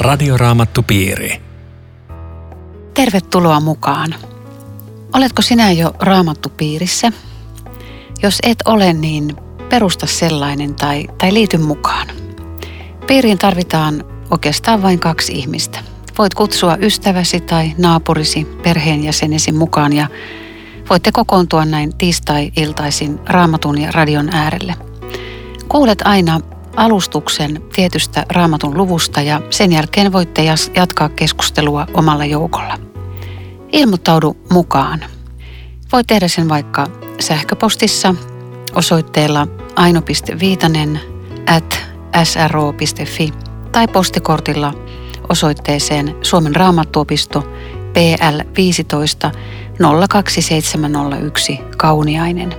Radioraamattupiiri. Tervetuloa mukaan. Oletko sinä jo raamattupiirissä? Jos et ole, niin perusta sellainen tai, tai liity mukaan. Piiriin tarvitaan oikeastaan vain kaksi ihmistä. Voit kutsua ystäväsi tai naapurisi, perheenjäsenesi mukaan ja voitte kokoontua näin tiistai-iltaisin raamatun ja radion äärelle. Kuulet aina alustuksen tietystä raamatun luvusta ja sen jälkeen voitte jatkaa keskustelua omalla joukolla. Ilmoittaudu mukaan. Voit tehdä sen vaikka sähköpostissa osoitteella aino.viitanen at sro.fi tai postikortilla osoitteeseen Suomen raamattuopisto PL 15 02701 Kauniainen.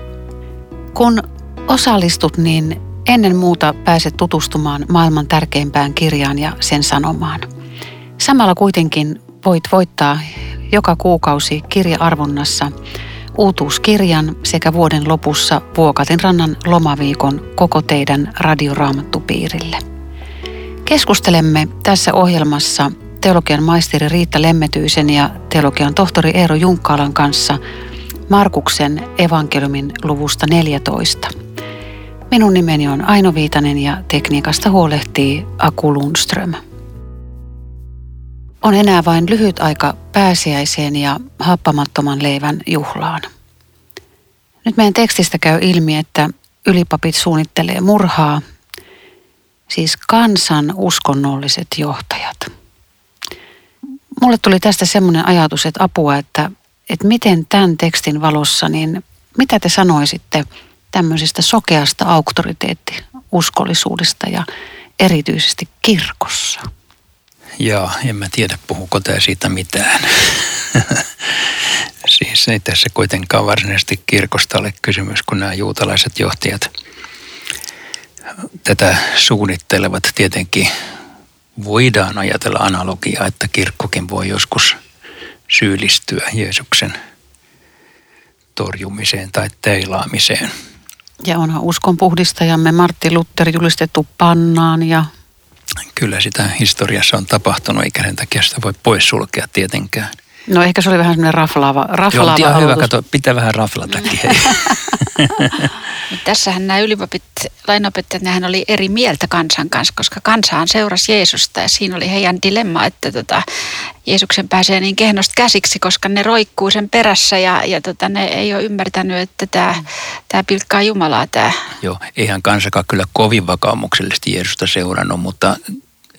Kun osallistut, niin ennen muuta pääset tutustumaan maailman tärkeimpään kirjaan ja sen sanomaan. Samalla kuitenkin voit voittaa joka kuukausi kirjaarvonnassa uutuuskirjan sekä vuoden lopussa Vuokatin rannan lomaviikon koko teidän radioraamattupiirille. Keskustelemme tässä ohjelmassa teologian maisteri Riitta Lemmetyisen ja teologian tohtori Eero Junkkaalan kanssa Markuksen evankeliumin luvusta 14. Minun nimeni on Aino Viitanen ja tekniikasta huolehtii Aku Lundström. On enää vain lyhyt aika pääsiäiseen ja happamattoman leivän juhlaan. Nyt meidän tekstistä käy ilmi, että ylipapit suunnittelee murhaa, siis kansan uskonnolliset johtajat. Mulle tuli tästä semmoinen ajatus, että apua, että, että miten tämän tekstin valossa, niin mitä te sanoisitte tämmöisestä sokeasta auktoriteettiuskollisuudesta ja erityisesti kirkossa? Joo, en mä tiedä puhuko tämä siitä mitään. siis ei tässä kuitenkaan varsinaisesti kirkosta ole kysymys, kun nämä juutalaiset johtajat tätä suunnittelevat. Tietenkin voidaan ajatella analogiaa, että kirkkokin voi joskus syyllistyä Jeesuksen torjumiseen tai teilaamiseen. Ja onhan uskon puhdistajamme Martti Luther julistettu pannaan ja Kyllä sitä historiassa on tapahtunut, eikä sen takia sitä voi poissulkea tietenkään. No ehkä se oli vähän semmoinen raflaava, raflaava Joo, hyvä, kato, pitää vähän raflatakin. Tässähän nämä ylipapit, lainopettajat, nehän oli eri mieltä kansan kanssa, koska kansaan seurasi Jeesusta ja siinä oli heidän dilemma, että tota, Jeesuksen pääsee niin kehnosti käsiksi, koska ne roikkuu sen perässä ja, ja tota, ne ei ole ymmärtänyt, että tämä, tämä pilkkaa Jumalaa. Tämä. Joo, eihän kansakaan kyllä kovin vakaumuksellisesti Jeesusta seurannut, mutta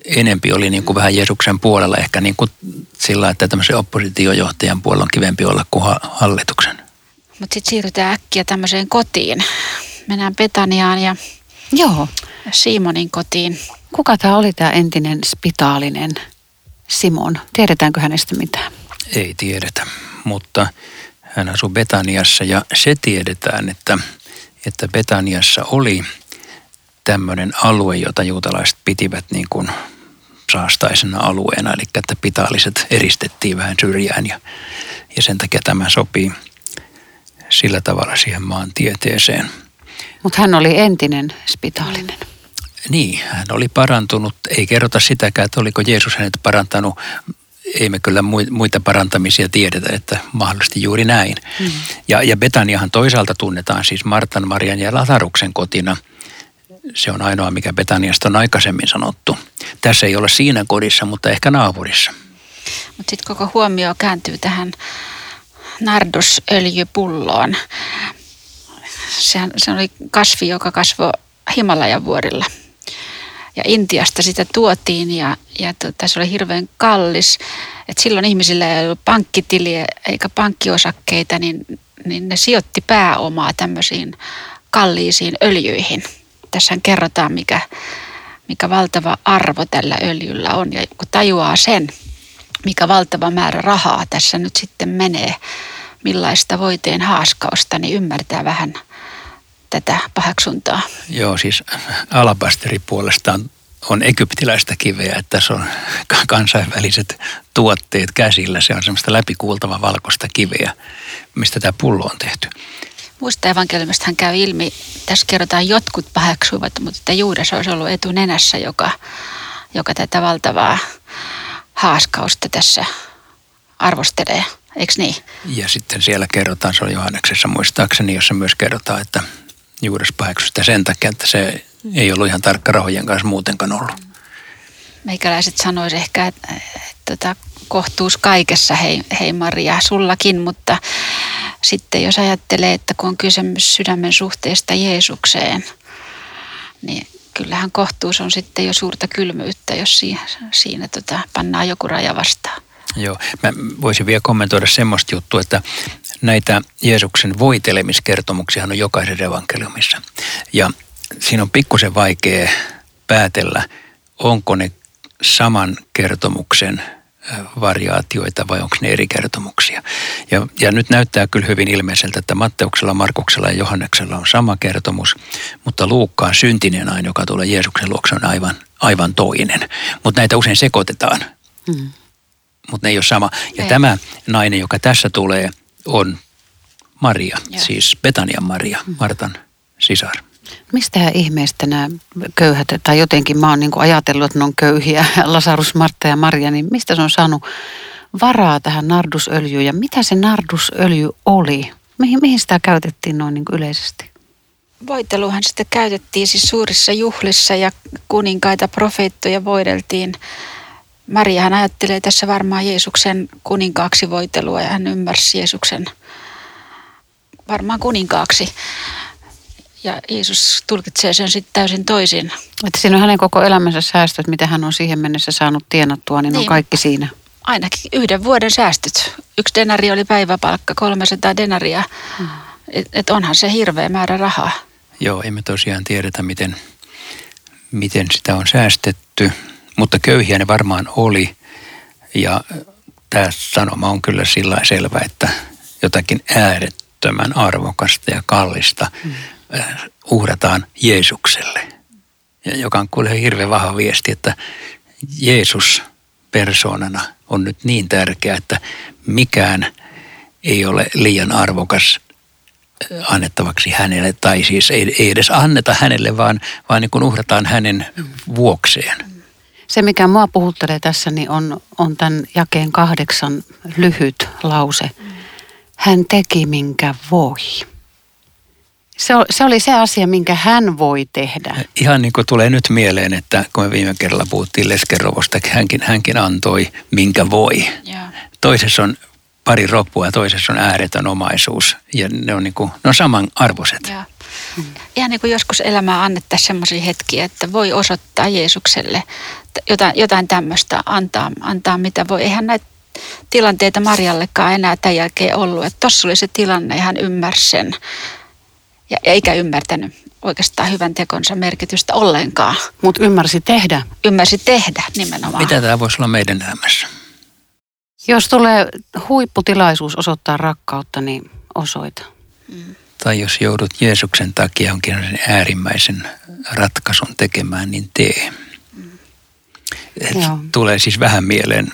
enempi oli niin kuin vähän Jeesuksen puolella, ehkä niin kuin sillä, että tämmöisen oppositiojohtajan puolella on kivempi olla kuin hallituksen. Mutta sitten siirrytään äkkiä tämmöiseen kotiin. Mennään Betaniaan ja Joo. Simonin kotiin. Kuka tämä oli tämä entinen spitaalinen Simon? Tiedetäänkö hänestä mitään? Ei tiedetä, mutta hän asui Betaniassa ja se tiedetään, että, että Betaniassa oli tämmöinen alue, jota juutalaiset pitivät niin kuin saastaisena alueena, eli että pitaaliset eristettiin vähän syrjään ja, ja sen takia tämä sopii sillä tavalla siihen maantieteeseen. Mutta hän oli entinen spitaalinen. Niin, hän oli parantunut. Ei kerrota sitäkään, että oliko Jeesus hänet parantanut. Ei me kyllä muita parantamisia tiedetä, että mahdollisesti juuri näin. Mm. Ja, ja Betaniahan toisaalta tunnetaan siis Martan, Marian ja Lazaruksen kotina. Se on ainoa, mikä Betaniasta on aikaisemmin sanottu. Tässä ei ole siinä kodissa, mutta ehkä naapurissa. Mutta sitten koko huomio kääntyy tähän nardosöljypulloon. Se, se oli kasvi, joka kasvoi Himalajan vuorilla. Ja Intiasta sitä tuotiin ja, ja tota, se oli hirveän kallis. Et silloin ihmisillä ei ollut pankkitiliä eikä pankkiosakkeita, niin, niin ne sijoitti pääomaa tämmöisiin kalliisiin öljyihin. Tässä kerrotaan, mikä, mikä valtava arvo tällä öljyllä on. Ja kun tajuaa sen, mikä valtava määrä rahaa tässä nyt sitten menee, millaista voiteen haaskausta, niin ymmärtää vähän tätä pahaksuntaa. Joo, siis alabasteri puolestaan on egyptiläistä kiveä, että tässä on kansainväliset tuotteet käsillä. Se on semmoista läpikuultava valkoista kiveä, mistä tämä pullo on tehty. Muista evankeliumista hän käy ilmi, tässä kerrotaan jotkut paheksuivat, mutta että Juudas olisi ollut etunenässä, joka, joka tätä valtavaa haaskausta tässä arvostelee, eikö niin? Ja sitten siellä kerrotaan, se on Johanneksessa muistaakseni, jossa myös kerrotaan, että Juudas paheksui sitä sen takia, että se ei ollut ihan tarkka rahojen kanssa muutenkaan ollut. Meikäläiset sanois ehkä, että, että, että kohtuus kaikessa, hei, hei Maria, sullakin, mutta sitten jos ajattelee, että kun on kysymys sydämen suhteesta Jeesukseen, niin kyllähän kohtuus on sitten jo suurta kylmyyttä, jos siinä, siinä tota, pannaan joku raja vastaan. Joo, mä voisin vielä kommentoida semmoista juttua, että näitä Jeesuksen voitelemiskertomuksia on jokaisen evankeliumissa. Ja siinä on pikkusen vaikea päätellä, onko ne saman kertomuksen variaatioita vai onko ne eri kertomuksia. Ja, ja nyt näyttää kyllä hyvin ilmeiseltä, että Matteuksella, Markuksella ja Johanneksella on sama kertomus, mutta Luukkaan syntinen aina, joka tulee Jeesuksen luokse, on aivan, aivan toinen. Mutta näitä usein sekoitetaan, hmm. mutta ne ei ole sama. Ja ei. tämä nainen, joka tässä tulee, on Maria, ja. siis Betanian Maria, hmm. Martan sisar. Mistä ihmeestä nämä köyhät, tai jotenkin mä oon niin ajatellut, että ne on köyhiä, Lasarus, Martta ja Maria, niin mistä se on saanut varaa tähän nardusöljyyn ja mitä se nardusöljy oli? Mihin, mihin sitä käytettiin noin niin yleisesti? Voiteluhan sitä käytettiin siis suurissa juhlissa ja kuninkaita, profeettoja voideltiin. Mariahan ajattelee tässä varmaan Jeesuksen kuninkaaksi voitelua ja hän ymmärsi Jeesuksen varmaan kuninkaaksi ja Jeesus tulkitsee sen sitten täysin toisin. Että siinä on hänen koko elämänsä säästöt, mitä hän on siihen mennessä saanut tienattua, niin, niin. on kaikki siinä. Ainakin yhden vuoden säästöt. Yksi denari oli päiväpalkka, 300 denaria. Hmm. Et, et onhan se hirveä määrä rahaa. Joo, emme tosiaan tiedetä, miten, miten sitä on säästetty, mutta köyhiä ne varmaan oli. Ja tämä sanoma on kyllä sillä selvä, että jotakin äärettömän arvokasta ja kallista hmm uhrataan Jeesukselle. Ja joka on kuule hirveän vahva viesti, että Jeesus persoonana on nyt niin tärkeä, että mikään ei ole liian arvokas annettavaksi hänelle, tai siis ei, ei edes anneta hänelle, vaan, vaan niin kuin uhrataan hänen vuokseen. Se, mikä mua puhuttelee tässä, niin on, on tämän jakeen kahdeksan lyhyt lause. Hän teki minkä voi. Se, se oli se asia, minkä hän voi tehdä. Ihan niin kuin tulee nyt mieleen, että kun me viime kerralla puhuttiin Leskerovosta, hänkin, hänkin antoi minkä voi. Ja. Toisessa on pari roppua ja toisessa on ääretön omaisuus. Ja ne on, niin kuin, ne on samanarvoiset. Ja. Hmm. Ihan niin kuin joskus elämää annettaisiin sellaisia hetkiä, että voi osoittaa Jeesukselle jotain, jotain tämmöistä, antaa, antaa mitä voi. Eihän näitä tilanteita Marjallekaan enää tämän jälkeen ollut. Että tossa oli se tilanne ja hän ymmärsi sen ja eikä ymmärtänyt oikeastaan hyvän tekonsa merkitystä ollenkaan. Mutta ymmärsi tehdä. Ymmärsi tehdä nimenomaan. Mitä tämä voisi olla meidän elämässä? Jos tulee huipputilaisuus osoittaa rakkautta, niin osoita. Mm. Tai jos joudut Jeesuksen takia jonkin äärimmäisen ratkaisun tekemään, niin tee. Mm. Tulee siis vähän mieleen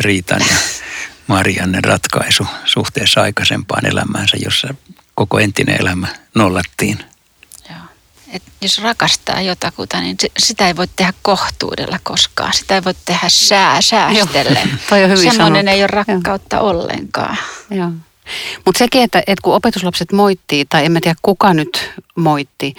Riitan ja Marianne ratkaisu suhteessa aikaisempaan elämäänsä, jossa koko entinen elämä nollattiin. Joo. Et jos rakastaa jotakuta, niin sitä ei voi tehdä kohtuudella koskaan. Sitä ei voi tehdä sää, säästellen. Semmoinen ei ole rakkautta Joo. ollenkaan. Joo. Mutta sekin, että, että kun opetuslapset moittii, tai en mä tiedä kuka nyt moitti,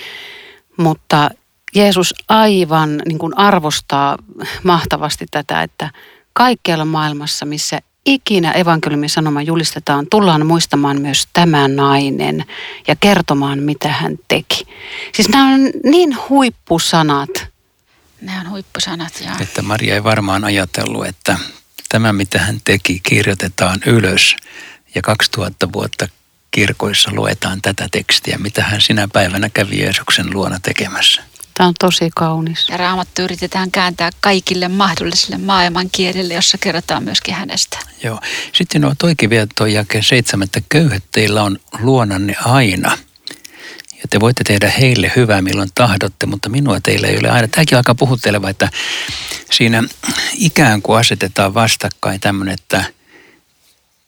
mutta Jeesus aivan niin kuin arvostaa mahtavasti tätä, että kaikkialla maailmassa, missä ikinä evankeliumin sanoma julistetaan, tullaan muistamaan myös tämä nainen ja kertomaan, mitä hän teki. Siis nämä on niin huippusanat. Nämä on huippusanat, joo. Että Maria ei varmaan ajatellut, että tämä, mitä hän teki, kirjoitetaan ylös ja 2000 vuotta kirkoissa luetaan tätä tekstiä, mitä hän sinä päivänä kävi Jeesuksen luona tekemässä. Tämä on tosi kaunis. Ja raamattu yritetään kääntää kaikille mahdollisille maailmankielille, jossa kerrotaan myöskin hänestä. Joo. Sitten on toikin vielä tuo jake seitsemättä. Köyhät teillä on luonanne aina. Ja te voitte tehdä heille hyvää milloin tahdotte, mutta minua teillä ei ole aina. Tämäkin on aika puhutteleva, että siinä ikään kuin asetetaan vastakkain tämmöinen, että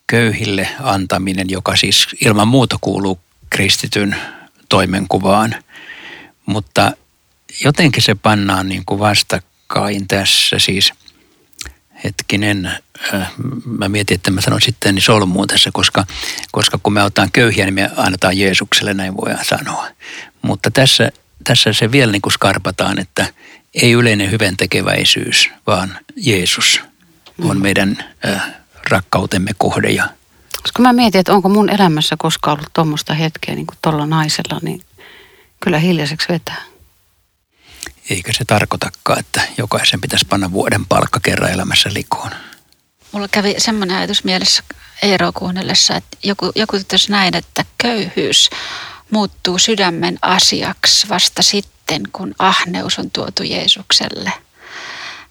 köyhille antaminen, joka siis ilman muuta kuuluu kristityn toimenkuvaan, mutta jotenkin se pannaan niin kuin vastakkain tässä siis hetkinen, äh, mä mietin, että mä sanon sitten niin solmuun tässä, koska, koska kun me otetaan köyhiä, niin me annetaan Jeesukselle, näin voidaan sanoa. Mutta tässä, tässä se vielä niin kuin skarpataan, että ei yleinen hyvän tekeväisyys, vaan Jeesus on mm. meidän äh, rakkautemme kohde. Ja... Kun mä mietin, että onko mun elämässä koskaan ollut tuommoista hetkeä niin kuin tuolla naisella, niin kyllä hiljaiseksi vetää. Eikä se tarkoitakaan, että jokaisen pitäisi panna vuoden palkka kerran elämässä likoon. Mulla kävi semmoinen ajatus mielessä Eero kuunnellessa, että joku, joku näin, että köyhyys muuttuu sydämen asiaksi vasta sitten, kun ahneus on tuotu Jeesukselle.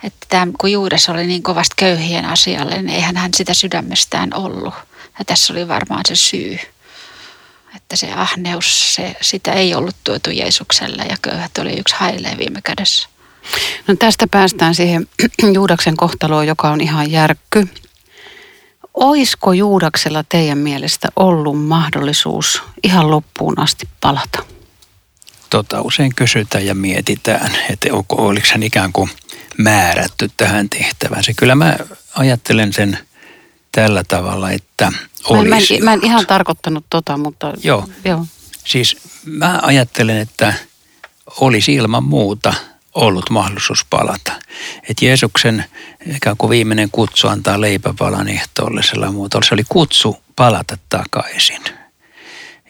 Että tämä, kun Juudas oli niin kovasti köyhien asialle, niin eihän hän sitä sydämestään ollut. Ja tässä oli varmaan se syy. Että se ahneus, se, sitä ei ollut tuotu Jeesukselle ja köyhät oli yksi hailee viime kädessä. No tästä päästään siihen Juudaksen kohtaloon, joka on ihan järkky. Oisko Juudaksella teidän mielestä ollut mahdollisuus ihan loppuun asti palata? Tota, usein kysytään ja mietitään, että oliko hän ikään kuin määrätty tähän tehtävään. Se kyllä mä ajattelen sen tällä tavalla, että olisi. Mä en, mä en ihan tarkoittanut tota, mutta... Joo. joo. Siis mä ajattelen, että olisi ilman muuta ollut mahdollisuus palata. Että Jeesuksen ikään kuin viimeinen kutsu antaa leipäpalan ehtoollisella muuta. Se oli kutsu palata takaisin.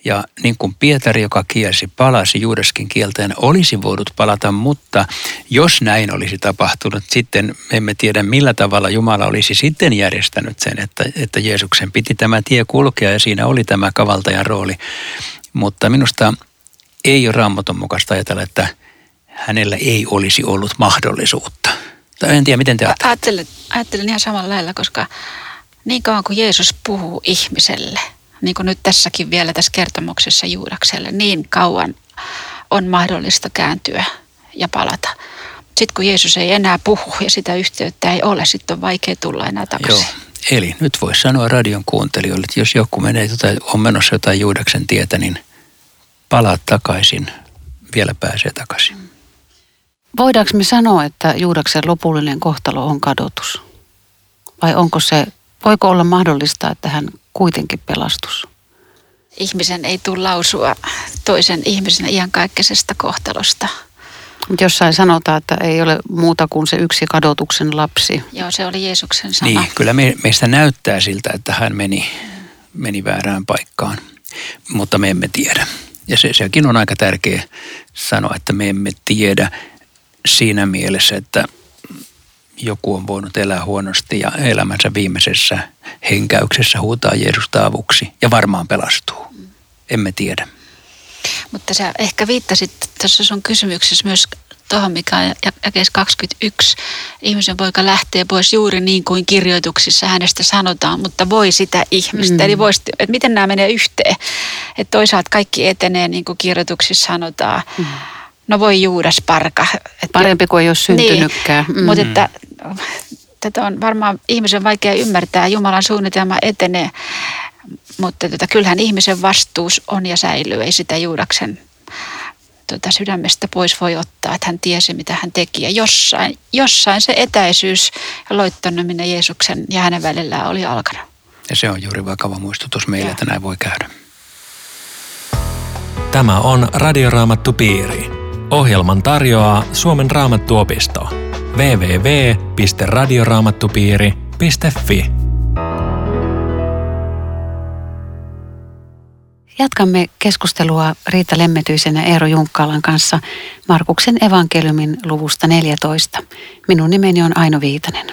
Ja niin kuin Pietari, joka kielsi, palasi Juudaskin kielteen, olisi voinut palata, mutta jos näin olisi tapahtunut, sitten me emme tiedä millä tavalla Jumala olisi sitten järjestänyt sen, että, että Jeesuksen piti tämä tie kulkea ja siinä oli tämä kavaltajan rooli. Mutta minusta ei ole raamoton mukaista ajatella, että hänellä ei olisi ollut mahdollisuutta. Tai en tiedä, miten te ajattelette. Ajattelen, ajattelen ihan samalla lailla, koska niin kauan kuin Jeesus puhuu ihmiselle – niin kuin nyt tässäkin vielä tässä kertomuksessa Juudakselle, niin kauan on mahdollista kääntyä ja palata. Sitten kun Jeesus ei enää puhu ja sitä yhteyttä ei ole, sitten on vaikea tulla enää takaisin. Joo. Eli nyt voisi sanoa radion kuuntelijoille, että jos joku menee jotain, on menossa jotain Juudaksen tietä, niin palaa takaisin, vielä pääsee takaisin. Voidaanko me sanoa, että Juudaksen lopullinen kohtalo on kadotus? Vai onko se, voiko olla mahdollista, että hän kuitenkin pelastus. Ihmisen ei tule lausua toisen ihmisen iankaikkisesta kohtalosta. Jossain sanotaan, että ei ole muuta kuin se yksi kadotuksen lapsi. Joo, se oli Jeesuksen sana. Niin, kyllä me, meistä näyttää siltä, että hän meni, meni väärään paikkaan, mutta me emme tiedä. Ja se, sekin on aika tärkeä sanoa, että me emme tiedä siinä mielessä, että joku on voinut elää huonosti ja elämänsä viimeisessä henkäyksessä huutaa Jeesusta avuksi ja varmaan pelastuu. Emme tiedä. Mutta sä ehkä viittasit tässä sun kysymyksessä myös tuohon, mikä on jakeessa 21. Ihmisen poika lähtee pois juuri niin kuin kirjoituksissa hänestä sanotaan, mutta voi sitä ihmistä. Mm. Eli voisi, että miten nämä menee yhteen. Että toisaalta kaikki etenee niin kuin kirjoituksissa sanotaan. Mm no voi Juudas parka. Että Parempi kuin ei ole syntynytkään. Niin, mm. Mutta että tätä on varmaan ihmisen vaikea ymmärtää. Jumalan suunnitelma etenee, mutta tota, kyllähän ihmisen vastuus on ja säilyy. Ei sitä Juudaksen tota, sydämestä pois voi ottaa, että hän tiesi, mitä hän teki. Ja jossain, jossain se etäisyys ja loittoneminen Jeesuksen ja hänen välillään oli alkanut. Ja se on juuri vakava muistutus meille, ja. että näin voi käydä. Tämä on Radioraamattu Piiri. Ohjelman tarjoaa Suomen raamattuopisto. www.radioraamattupiiri.fi Jatkamme keskustelua Riita Lemmetyisen ja Eero Junkkaalan kanssa Markuksen evankeliumin luvusta 14. Minun nimeni on Aino Viitanen.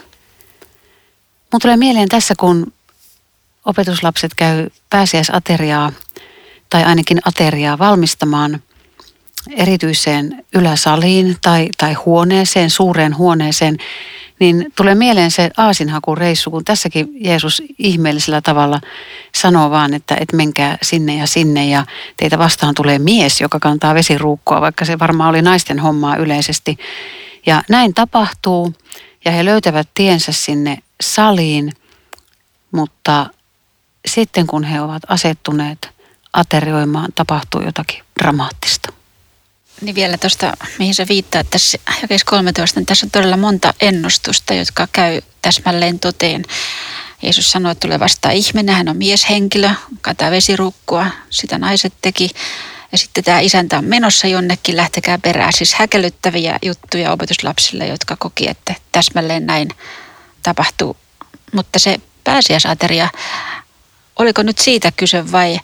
Mun tulee mieleen tässä, kun opetuslapset käy pääsiäisateriaa tai ainakin ateriaa valmistamaan – erityiseen yläsaliin tai, tai huoneeseen, suureen huoneeseen, niin tulee mieleen se aasinhakureissu, kun tässäkin Jeesus ihmeellisellä tavalla sanoo vaan, että, että menkää sinne ja sinne ja teitä vastaan tulee mies, joka kantaa vesiruukkoa, vaikka se varmaan oli naisten hommaa yleisesti. Ja näin tapahtuu ja he löytävät tiensä sinne saliin, mutta sitten kun he ovat asettuneet aterioimaan, tapahtuu jotakin dramaattista Niin vielä tuosta, mihin se viittaa, tässä jakeessa 13, niin tässä on todella monta ennustusta, jotka käy täsmälleen toteen. Jeesus sanoi, että tulee vasta ihminen, hän on mieshenkilö, kataa vesirukkua, sitä naiset teki. Ja sitten tämä isäntä on menossa jonnekin, lähtekää perään. Siis häkellyttäviä juttuja opetuslapsille, jotka koki, että täsmälleen näin tapahtuu. Mutta se pääsiäisateria, oliko nyt siitä kyse vai,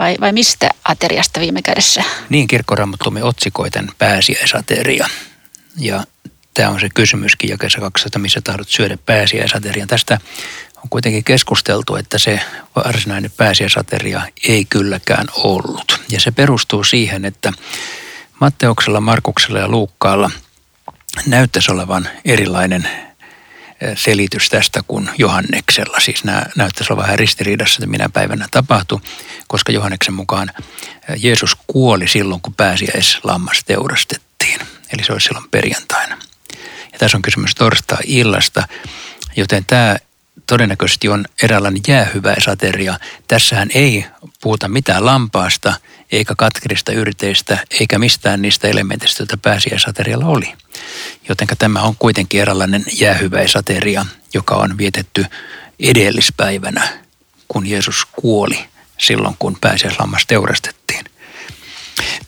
vai, vai mistä ateriasta viime kädessä? Niin, kirkkorammattumme otsikoi pääsiäisateria. Ja tämä on se kysymyskin jakeessa 12, missä tahdot syödä pääsiäisaterian. Tästä on kuitenkin keskusteltu, että se varsinainen pääsiäisateria ei kylläkään ollut. Ja se perustuu siihen, että Matteuksella, Markuksella ja Luukkaalla näyttäisi olevan erilainen selitys tästä kuin Johanneksella. Siis nämä näyttäisi olla vähän ristiriidassa, että minä päivänä tapahtui, koska Johanneksen mukaan Jeesus kuoli silloin, kun lammas teurastettiin. Eli se olisi silloin perjantaina. Ja tässä on kysymys torstai-illasta, joten tämä todennäköisesti on eräänlainen jäähyväisateria. Tässähän ei puhuta mitään lampaasta, eikä katkerista yrteistä, eikä mistään niistä elementeistä, joita pääsiäisaterialla oli. Joten tämä on kuitenkin eräänlainen jäähyväisateria, joka on vietetty edellispäivänä, kun Jeesus kuoli silloin, kun pääsiäislammas teurastettiin.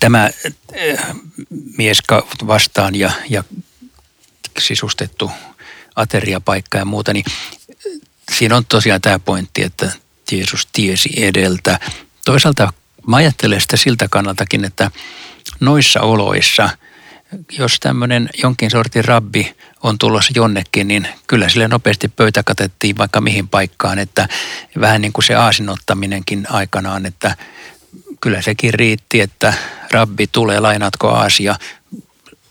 Tämä äh, mies vastaan ja, ja sisustettu ateriapaikka ja muuta, niin siinä on tosiaan tämä pointti, että Jeesus tiesi edeltä. Toisaalta mä ajattelen sitä siltä kannaltakin, että noissa oloissa, jos tämmöinen jonkin sortin rabbi on tulossa jonnekin, niin kyllä sille nopeasti pöytä katettiin vaikka mihin paikkaan, että vähän niin kuin se aasinottaminenkin aikanaan, että kyllä sekin riitti, että rabbi tulee, lainaatko aasia,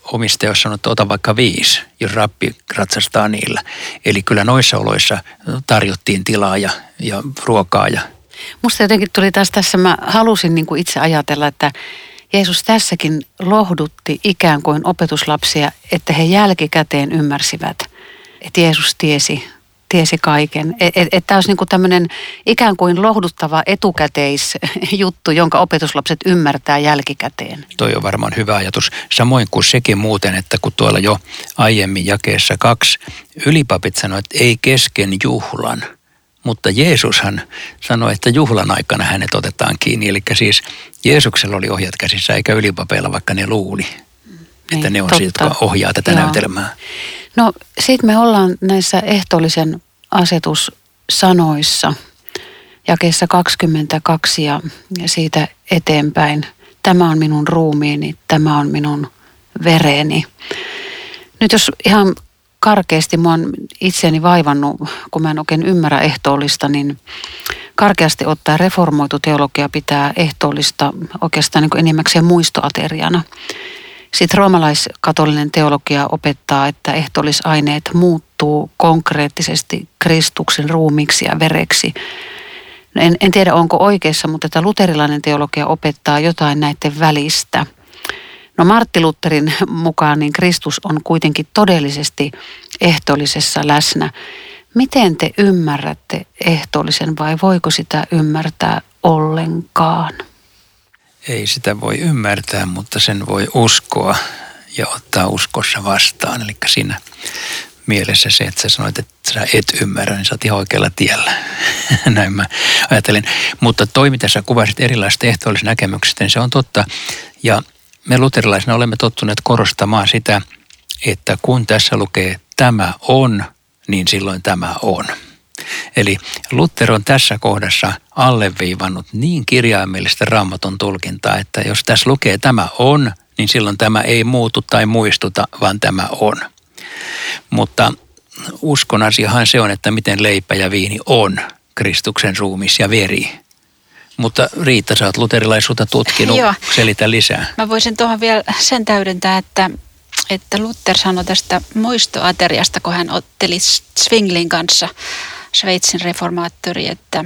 omistaja sanoi, että ota vaikka viisi, jos rappi ratsastaa niillä. Eli kyllä noissa oloissa tarjottiin tilaa ja, ja ruokaa. Ja... Musta jotenkin tuli taas tässä, mä halusin niin kuin itse ajatella, että Jeesus tässäkin lohdutti ikään kuin opetuslapsia, että he jälkikäteen ymmärsivät, että Jeesus tiesi tiesi kaiken. Että et, et tämä olisi niinku tämmöinen ikään kuin lohduttava etukäteisjuttu, jonka opetuslapset ymmärtää jälkikäteen. Toi on varmaan hyvä ajatus. Samoin kuin sekin muuten, että kun tuolla jo aiemmin jakeessa kaksi ylipapit sanoivat, että ei kesken juhlan. Mutta Jeesushan sanoi, että juhlan aikana hänet otetaan kiinni. Eli siis Jeesuksella oli ohjat käsissä eikä ylipapeilla, vaikka ne luuli, että niin, ne on siitä, jotka ohjaa tätä Joo. näytelmää. No sitten me ollaan näissä ehtoollisen asetussanoissa jakeessa 22 ja siitä eteenpäin. Tämä on minun ruumiini, tämä on minun vereeni. Nyt jos ihan karkeasti mä oon itseäni vaivannut, kun mä en oikein ymmärrä ehtoollista, niin karkeasti ottaen reformoitu teologia pitää ehtoollista oikeastaan niin enimmäkseen muistoateriana. Sitten roomalaiskatolinen teologia opettaa, että ehtoollisaineet muuttuu konkreettisesti Kristuksen ruumiksi ja vereksi. En, en tiedä, onko oikeassa, mutta että luterilainen teologia opettaa jotain näiden välistä. No Martti Lutherin mukaan niin Kristus on kuitenkin todellisesti ehtoollisessa läsnä. Miten te ymmärrätte ehtoollisen vai voiko sitä ymmärtää ollenkaan? ei sitä voi ymmärtää, mutta sen voi uskoa ja ottaa uskossa vastaan. Eli siinä mielessä se, että sä sanoit, että sä et ymmärrä, niin sä oot ihan oikealla tiellä. Näin mä ajattelin. Mutta toi, mitä sä kuvasit erilaisista ehtoollisista näkemyksistä, niin se on totta. Ja me luterilaisina olemme tottuneet korostamaan sitä, että kun tässä lukee tämä on, niin silloin tämä on. Eli Luther on tässä kohdassa alleviivannut niin kirjaimellista raamatun tulkintaa, että jos tässä lukee tämä on, niin silloin tämä ei muutu tai muistuta, vaan tämä on. Mutta uskon asiahan se on, että miten leipä ja viini on Kristuksen ruumis ja veri. Mutta Riitta, sä oot luterilaisuutta tutkinut. Joo. Selitä lisää. Mä voisin tuohon vielä sen täydentää, että, että Luther sanoi tästä muistoateriasta, kun hän otteli Zwinglin kanssa Sveitsin reformaattori, että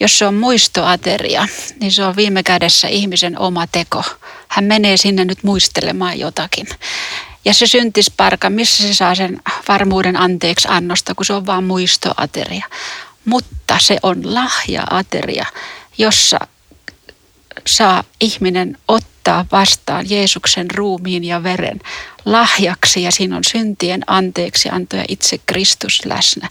jos se on muistoateria, niin se on viime kädessä ihmisen oma teko. Hän menee sinne nyt muistelemaan jotakin. Ja se syntisparka, missä se saa sen varmuuden anteeksi annosta, kun se on vain muistoateria. Mutta se on lahja-ateria, jossa saa ihminen ottaa ottaa vastaan Jeesuksen ruumiin ja veren lahjaksi ja siinä on syntien anteeksi antoja itse Kristus läsnä.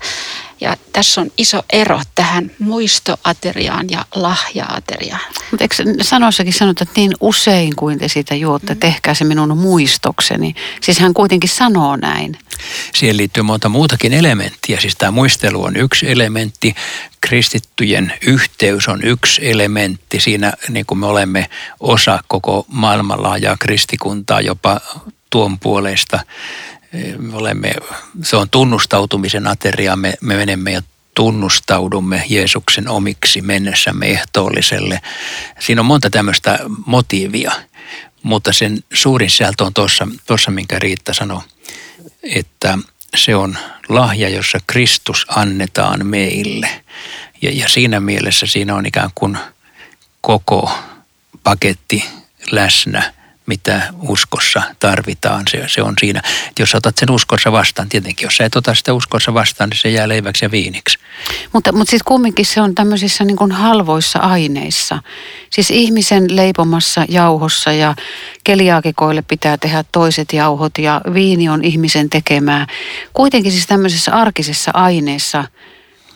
Ja tässä on iso ero tähän muistoateriaan ja lahjaateriaan. Mutta eikö sanoissakin sanota, että niin usein kuin te sitä juotte, mm. tehkää se minun muistokseni. Siis hän kuitenkin sanoo näin. Siihen liittyy monta muutakin elementtiä. Siis tämä muistelu on yksi elementti, kristittyjen yhteys on yksi elementti. Siinä niin kuin me olemme osa koko maailmanlaajaa kristikuntaa, jopa tuon puolesta. Me olemme, se on tunnustautumisen ateria, me, me menemme ja tunnustaudumme Jeesuksen omiksi mennessämme ehtoolliselle. Siinä on monta tämmöistä motiivia, mutta sen suurin sisältö on tuossa, tuossa minkä Riitta sanoi, että se on lahja, jossa Kristus annetaan meille. Ja, ja siinä mielessä siinä on ikään kuin koko paketti läsnä mitä uskossa tarvitaan. Se, se on siinä, että jos otat sen uskossa vastaan, tietenkin jos sä et ota sitä uskossa vastaan, niin se jää leiväksi ja viiniksi. Mutta, mutta sitten kumminkin se on tämmöisissä niin kuin halvoissa aineissa. Siis ihmisen leipomassa jauhossa ja keliaakikoille pitää tehdä toiset jauhot ja viini on ihmisen tekemää. Kuitenkin siis tämmöisessä arkisessa aineessa –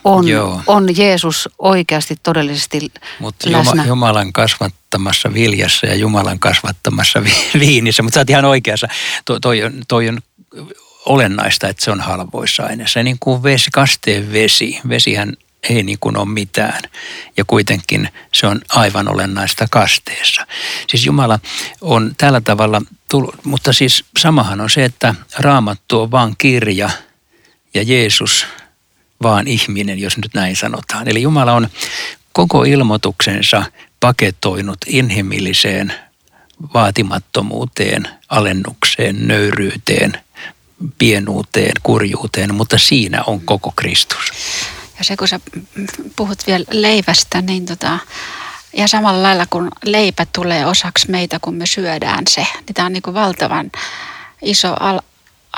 on, on Jeesus oikeasti todellisesti Mutta läsnä. Jumalan kasvattamassa viljassa ja Jumalan kasvattamassa viinissä, mutta sä oot ihan oikeassa. To, toi, on, toi on olennaista, että se on halvoissa aineissa. Niin kuin vesi, kasteen vesi. Vesihän ei niin kuin ole mitään. Ja kuitenkin se on aivan olennaista kasteessa. Siis Jumala on tällä tavalla tullut, mutta siis samahan on se, että raamattu on vaan kirja ja Jeesus – vaan ihminen, jos nyt näin sanotaan. Eli Jumala on koko ilmoituksensa paketoinut inhimilliseen vaatimattomuuteen, alennukseen, nöyryyteen, pienuuteen, kurjuuteen, mutta siinä on koko Kristus. Ja se, kun sä puhut vielä leivästä, niin tota, ja samalla lailla kun leipä tulee osaksi meitä, kun me syödään se, niin tämä on niin kuin valtavan iso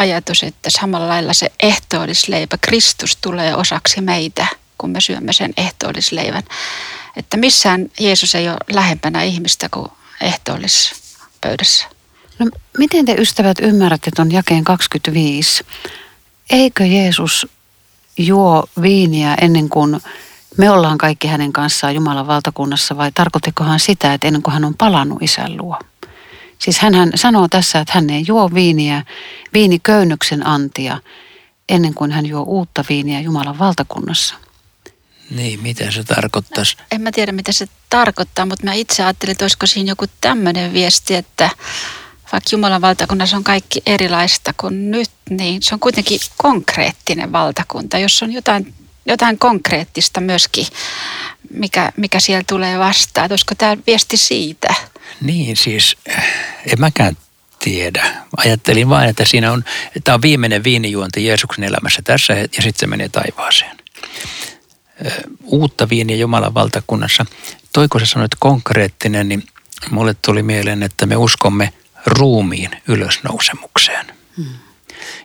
ajatus, että samalla lailla se ehtoollisleipä, Kristus tulee osaksi meitä, kun me syömme sen ehtoollisleivän. Että missään Jeesus ei ole lähempänä ihmistä kuin ehtoollispöydässä. No, miten te ystävät ymmärrätte tuon jakeen 25? Eikö Jeesus juo viiniä ennen kuin me ollaan kaikki hänen kanssaan Jumalan valtakunnassa vai tarkoittikohan sitä, että ennen kuin hän on palannut isän luo? Siis hän sanoo tässä, että hän ei juo viiniä, viiniköynnöksen antia, ennen kuin hän juo uutta viiniä Jumalan valtakunnassa. Niin, mitä se tarkoittaisi? En mä tiedä, mitä se tarkoittaa, mutta mä itse ajattelin, että olisiko siinä joku tämmöinen viesti, että vaikka Jumalan valtakunnassa on kaikki erilaista kuin nyt, niin se on kuitenkin konkreettinen valtakunta, jos on jotain, jotain konkreettista myöskin, mikä, mikä siellä tulee vastaan. Että olisiko tämä viesti siitä? Niin siis, en mäkään tiedä. Ajattelin vain, että siinä on, tämä on viimeinen viinijuonti Jeesuksen elämässä tässä ja sitten se menee taivaaseen. Uutta viiniä Jumalan valtakunnassa. Toiko sä sanoit konkreettinen, niin mulle tuli mieleen, että me uskomme ruumiin ylösnousemukseen. Hmm.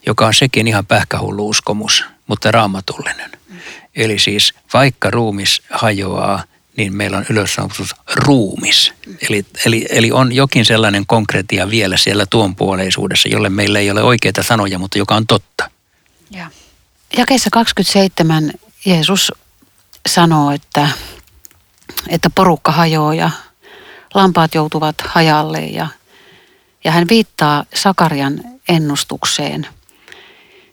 Joka on sekin ihan pähkähullu uskomus, mutta raamatullinen. Hmm. Eli siis vaikka ruumis hajoaa – niin meillä on ylösnousus ruumis. Eli, eli, eli on jokin sellainen konkretia vielä siellä tuonpuoleisuudessa, jolle meillä ei ole oikeita sanoja, mutta joka on totta. Ja. Jakeessa 27 Jeesus sanoo, että, että porukka hajoaa ja lampaat joutuvat hajalle ja, ja hän viittaa Sakarian ennustukseen –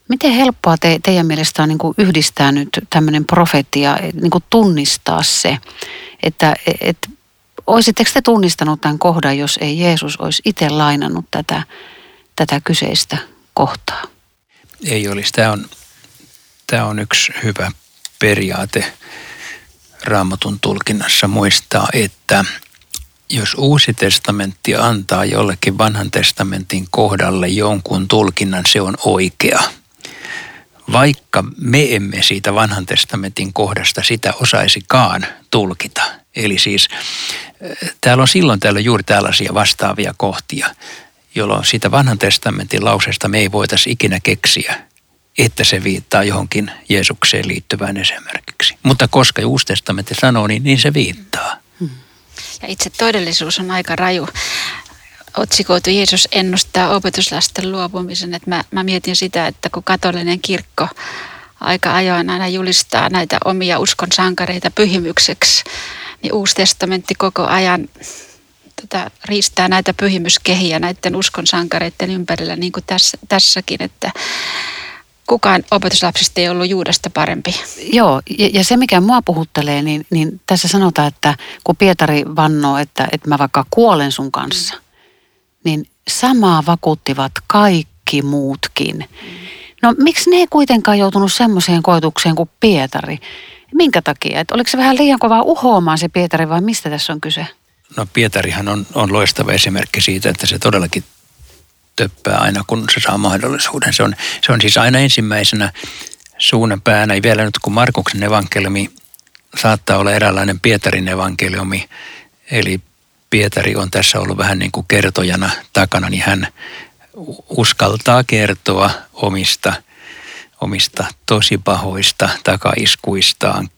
Miten helppoa te, teidän mielestä on niin kuin yhdistää nyt tämmöinen profetia, niin kuin tunnistaa se, että et, olisitteko te tunnistanut tämän kohdan, jos ei Jeesus olisi itse lainannut tätä, tätä kyseistä kohtaa? Ei olisi. Tämä on, tämä on yksi hyvä periaate raamatun tulkinnassa muistaa, että jos uusi testamentti antaa jollekin vanhan testamentin kohdalle jonkun tulkinnan, se on oikea – vaikka me emme siitä vanhan testamentin kohdasta sitä osaisikaan tulkita. Eli siis eh, täällä on silloin täällä juuri tällaisia vastaavia kohtia, jolloin siitä vanhan testamentin lauseesta me ei voitaisi ikinä keksiä, että se viittaa johonkin Jeesukseen liittyvään esimerkiksi. Mutta koska Uusi testamentti sanoo, niin, niin se viittaa. Ja itse todellisuus on aika raju. Otsikoitu Jeesus ennustaa opetuslasten luopumisen. Että mä, mä mietin sitä, että kun katolinen kirkko aika ajoin aina julistaa näitä omia uskon sankareita pyhimykseksi, niin Uusi testamentti koko ajan tota, riistää näitä pyhimyskehiä näiden uskon sankareiden ympärillä, niin kuin tässä, tässäkin, että kukaan opetuslapsista ei ollut Juudasta parempi. Joo, ja, ja se mikä mua puhuttelee, niin, niin tässä sanotaan, että kun Pietari vannoo, että, että mä vaikka kuolen sun kanssa, niin samaa vakuuttivat kaikki muutkin. No miksi ne ei kuitenkaan joutunut semmoiseen koetukseen kuin Pietari? Minkä takia? Että oliko se vähän liian kova uhoamaan se Pietari vai mistä tässä on kyse? No Pietarihan on, on loistava esimerkki siitä, että se todellakin töppää aina, kun se saa mahdollisuuden. Se on, se on siis aina ensimmäisenä suunnanpäänä, vielä nyt kun Markuksen evankeliumi saattaa olla eräänlainen Pietarin evankeliumi, eli Pietari on tässä ollut vähän niin kuin kertojana takana, niin hän uskaltaa kertoa omista, omista tosi pahoista takaiskuistaan,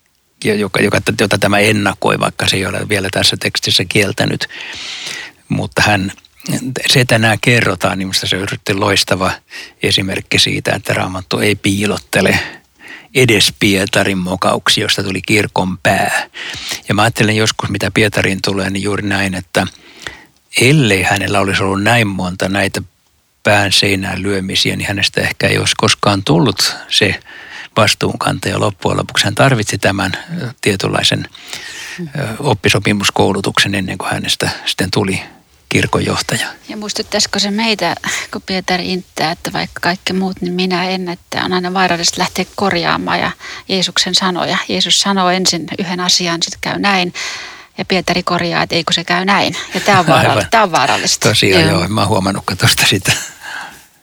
joka, joka, jota tämä ennakoi, vaikka se ei ole vielä tässä tekstissä kieltänyt. Mutta hän, se, että nämä kerrotaan, niin se on loistava esimerkki siitä, että Raamattu ei piilottele edes Pietarin mokauksia, josta tuli kirkon pää. Ja mä ajattelen joskus, mitä Pietarin tulee, niin juuri näin, että ellei hänellä olisi ollut näin monta näitä pään seinään lyömisiä, niin hänestä ehkä ei olisi koskaan tullut se vastuunkantaja loppujen lopuksi. Hän tarvitsi tämän tietynlaisen oppisopimuskoulutuksen ennen kuin hänestä sitten tuli kirkonjohtaja. Ja muistuttaisiko se meitä, kun Pietari inttää, että vaikka kaikki muut, niin minä en, että on aina vaarallista lähteä korjaamaan ja Jeesuksen sanoja. Jeesus sanoo ensin yhden asian, sitten käy näin. Ja Pietari korjaa, että eikö se käy näin. Ja tämä on vaarallista. Tämä on vaarallista. Tosiaan joo, joo. mä oon huomannut tuosta sitä.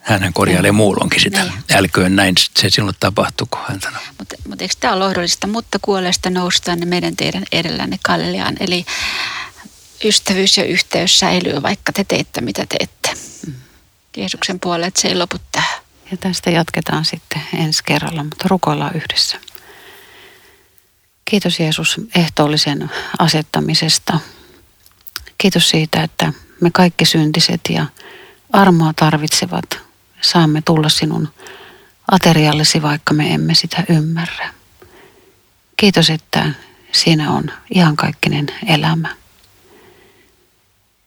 Hän korjailee muulonkin sitä. Niin. Älköön näin se sinulle tapahtuu, kun hän sanoo. Mutta mut eikö tämä ole lohdullista? Mutta kuolleesta noustaan ne meidän teidän edellänne Galileaan. Eli ystävyys ja yhteys säilyy, vaikka te teette mitä teette. Mm. Jeesuksen puolelle, että se ei lopu tähän. Ja tästä jatketaan sitten ensi kerralla, mutta rukoillaan yhdessä. Kiitos Jeesus ehtoollisen asettamisesta. Kiitos siitä, että me kaikki syntiset ja armoa tarvitsevat saamme tulla sinun ateriallesi, vaikka me emme sitä ymmärrä. Kiitos, että siinä on iankaikkinen elämä.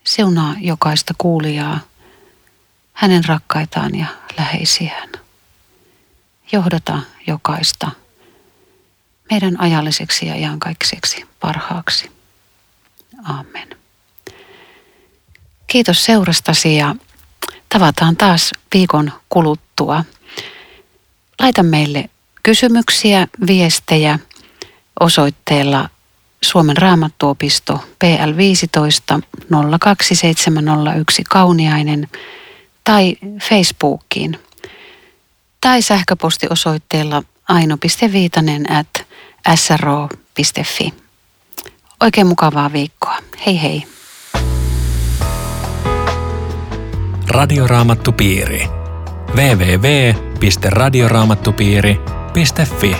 Siunaa jokaista kuulijaa, hänen rakkaitaan ja läheisiään. Johdata jokaista meidän ajalliseksi ja iankaikkaiseksi parhaaksi. Amen. Kiitos seurastasi ja tavataan taas viikon kuluttua. Laita meille kysymyksiä, viestejä osoitteella Suomen raamattuopisto PL 15 02701 Kauniainen tai Facebookiin tai sähköpostiosoitteella aino.viitanen at sro.fi. Oikein mukavaa viikkoa. Hei hei. Radioraamattupiiri. www.radioraamattupiiri.fi